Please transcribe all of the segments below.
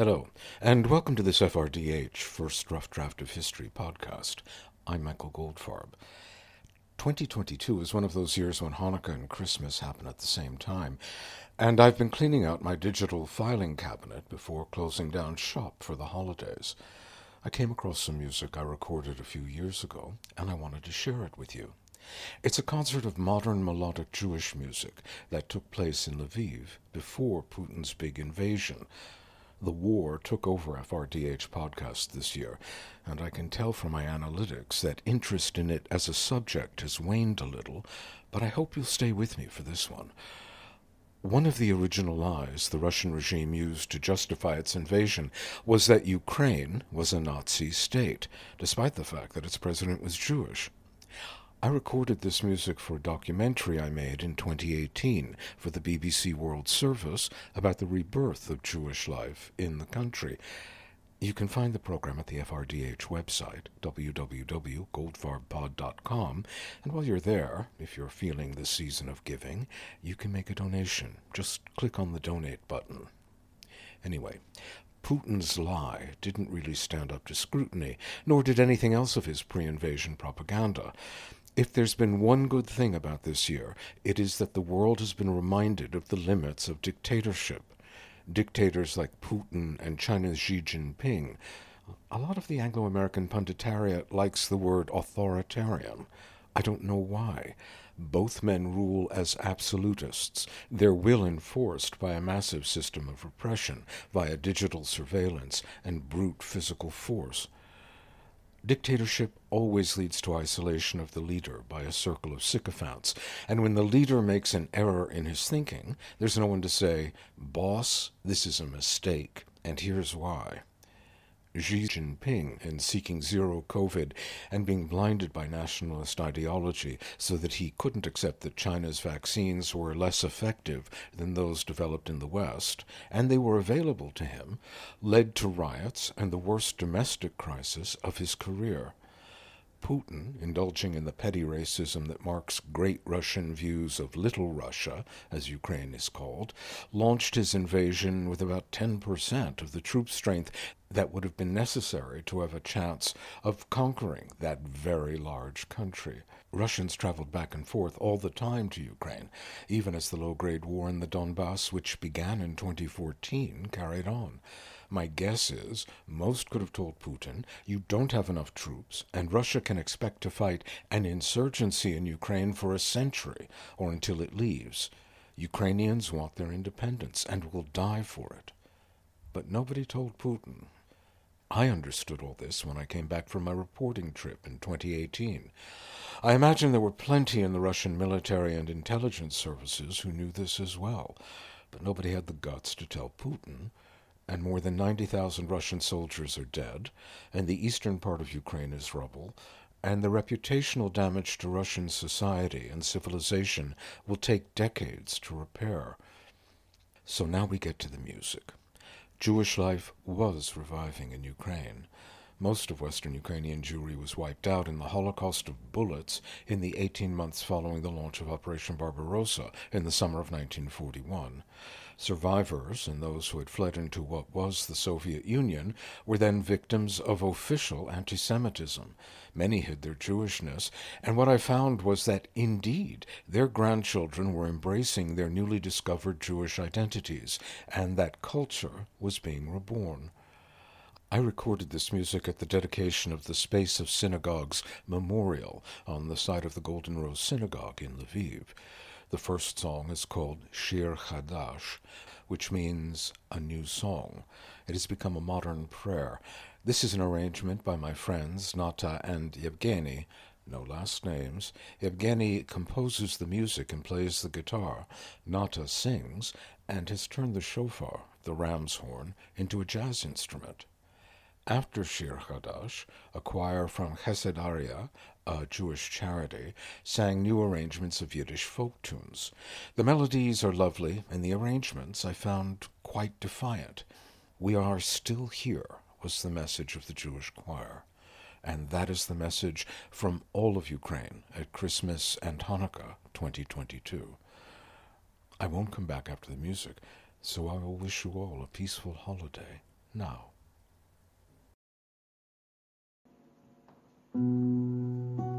Hello, and welcome to this FRDH, First Rough Draft of History podcast. I'm Michael Goldfarb. 2022 is one of those years when Hanukkah and Christmas happen at the same time, and I've been cleaning out my digital filing cabinet before closing down shop for the holidays. I came across some music I recorded a few years ago, and I wanted to share it with you. It's a concert of modern melodic Jewish music that took place in Lviv before Putin's big invasion the war took over FRDH podcast this year, and I can tell from my analytics that interest in it as a subject has waned a little, but I hope you'll stay with me for this one. One of the original lies the Russian regime used to justify its invasion was that Ukraine was a Nazi state, despite the fact that its president was Jewish. I recorded this music for a documentary I made in 2018 for the BBC World Service about the rebirth of Jewish life in the country. You can find the program at the FRDH website, www.goldfarbpod.com, and while you're there, if you're feeling the season of giving, you can make a donation. Just click on the donate button. Anyway, Putin's lie didn't really stand up to scrutiny, nor did anything else of his pre invasion propaganda. If there's been one good thing about this year, it is that the world has been reminded of the limits of dictatorship. Dictators like Putin and China's Xi Jinping. A lot of the Anglo American punditariat likes the word authoritarian. I don't know why. Both men rule as absolutists, their will enforced by a massive system of repression, via digital surveillance and brute physical force. Dictatorship always leads to isolation of the leader by a circle of sycophants, and when the leader makes an error in his thinking, there's no one to say, Boss, this is a mistake, and here's why. Xi Jinping in seeking zero COVID and being blinded by nationalist ideology so that he couldn't accept that China's vaccines were less effective than those developed in the West, and they were available to him, led to riots and the worst domestic crisis of his career. Putin, indulging in the petty racism that marks great Russian views of Little Russia, as Ukraine is called, launched his invasion with about 10% of the troop strength that would have been necessary to have a chance of conquering that very large country. Russians traveled back and forth all the time to Ukraine, even as the low grade war in the Donbass, which began in 2014, carried on. My guess is most could have told Putin, you don't have enough troops, and Russia can expect to fight an insurgency in Ukraine for a century or until it leaves. Ukrainians want their independence and will die for it. But nobody told Putin. I understood all this when I came back from my reporting trip in 2018. I imagine there were plenty in the Russian military and intelligence services who knew this as well, but nobody had the guts to tell Putin and more than 90,000 Russian soldiers are dead, and the eastern part of Ukraine is rubble, and the reputational damage to Russian society and civilization will take decades to repair. So now we get to the music. Jewish life was reviving in Ukraine. Most of Western Ukrainian Jewry was wiped out in the Holocaust of bullets in the 18 months following the launch of Operation Barbarossa in the summer of 1941. Survivors and those who had fled into what was the Soviet Union were then victims of official anti Semitism. Many hid their Jewishness, and what I found was that indeed their grandchildren were embracing their newly discovered Jewish identities, and that culture was being reborn. I recorded this music at the dedication of the Space of Synagogues memorial on the site of the Golden Rose Synagogue in Lviv. The first song is called Shir Chadash, which means a new song. It has become a modern prayer. This is an arrangement by my friends Nata and Yevgeny, no last names. Yevgeny composes the music and plays the guitar. Nata sings and has turned the shofar, the ram's horn, into a jazz instrument after Shir Hadash, a choir from Chesed Arya, a Jewish charity, sang new arrangements of Yiddish folk tunes. The melodies are lovely, and the arrangements I found quite defiant. We are still here, was the message of the Jewish choir. And that is the message from all of Ukraine at Christmas and Hanukkah 2022. I won't come back after the music, so I will wish you all a peaceful holiday now. Thank you.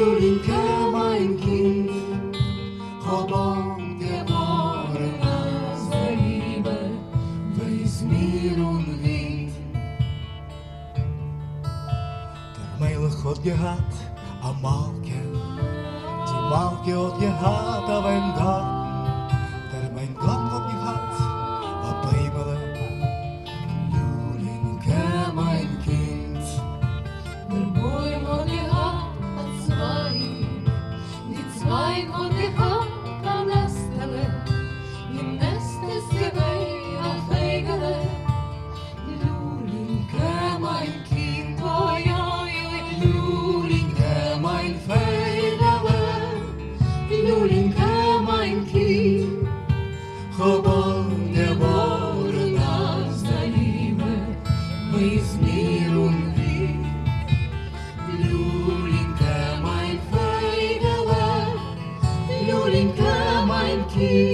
Юріньке маленький, хобонке море нас зарібе, весь мір он він. Термейлих одягат, а малке, ті от одягата венгат, Kind, geboren,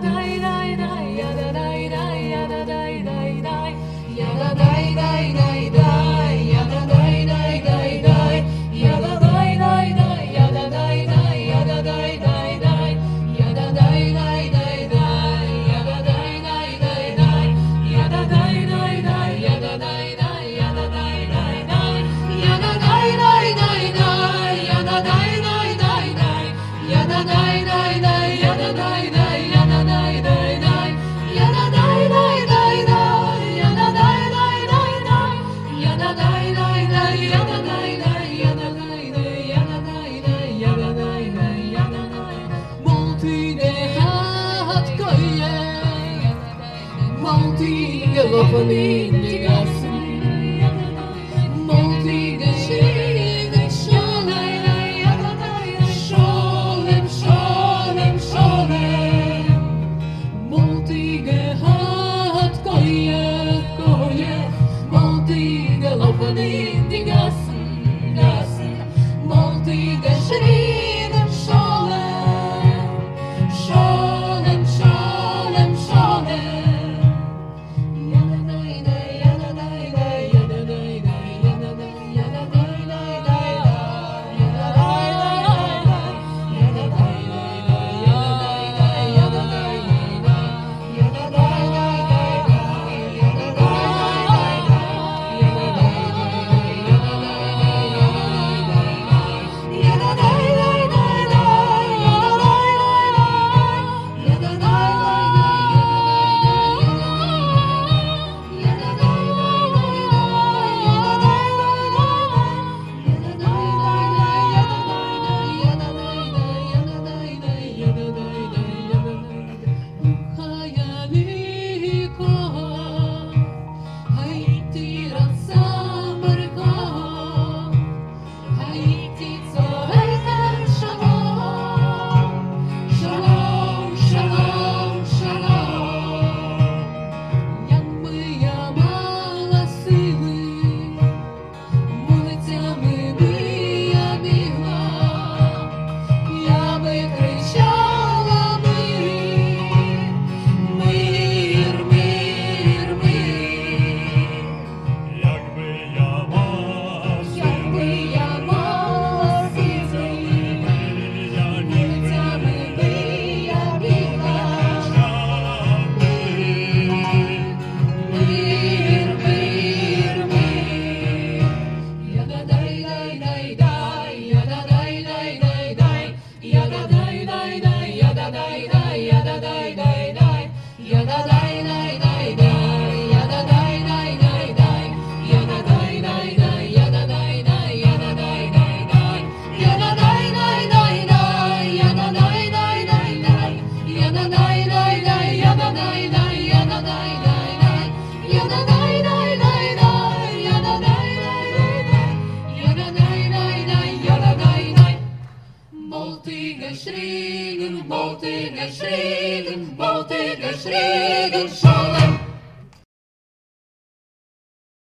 Gelaufen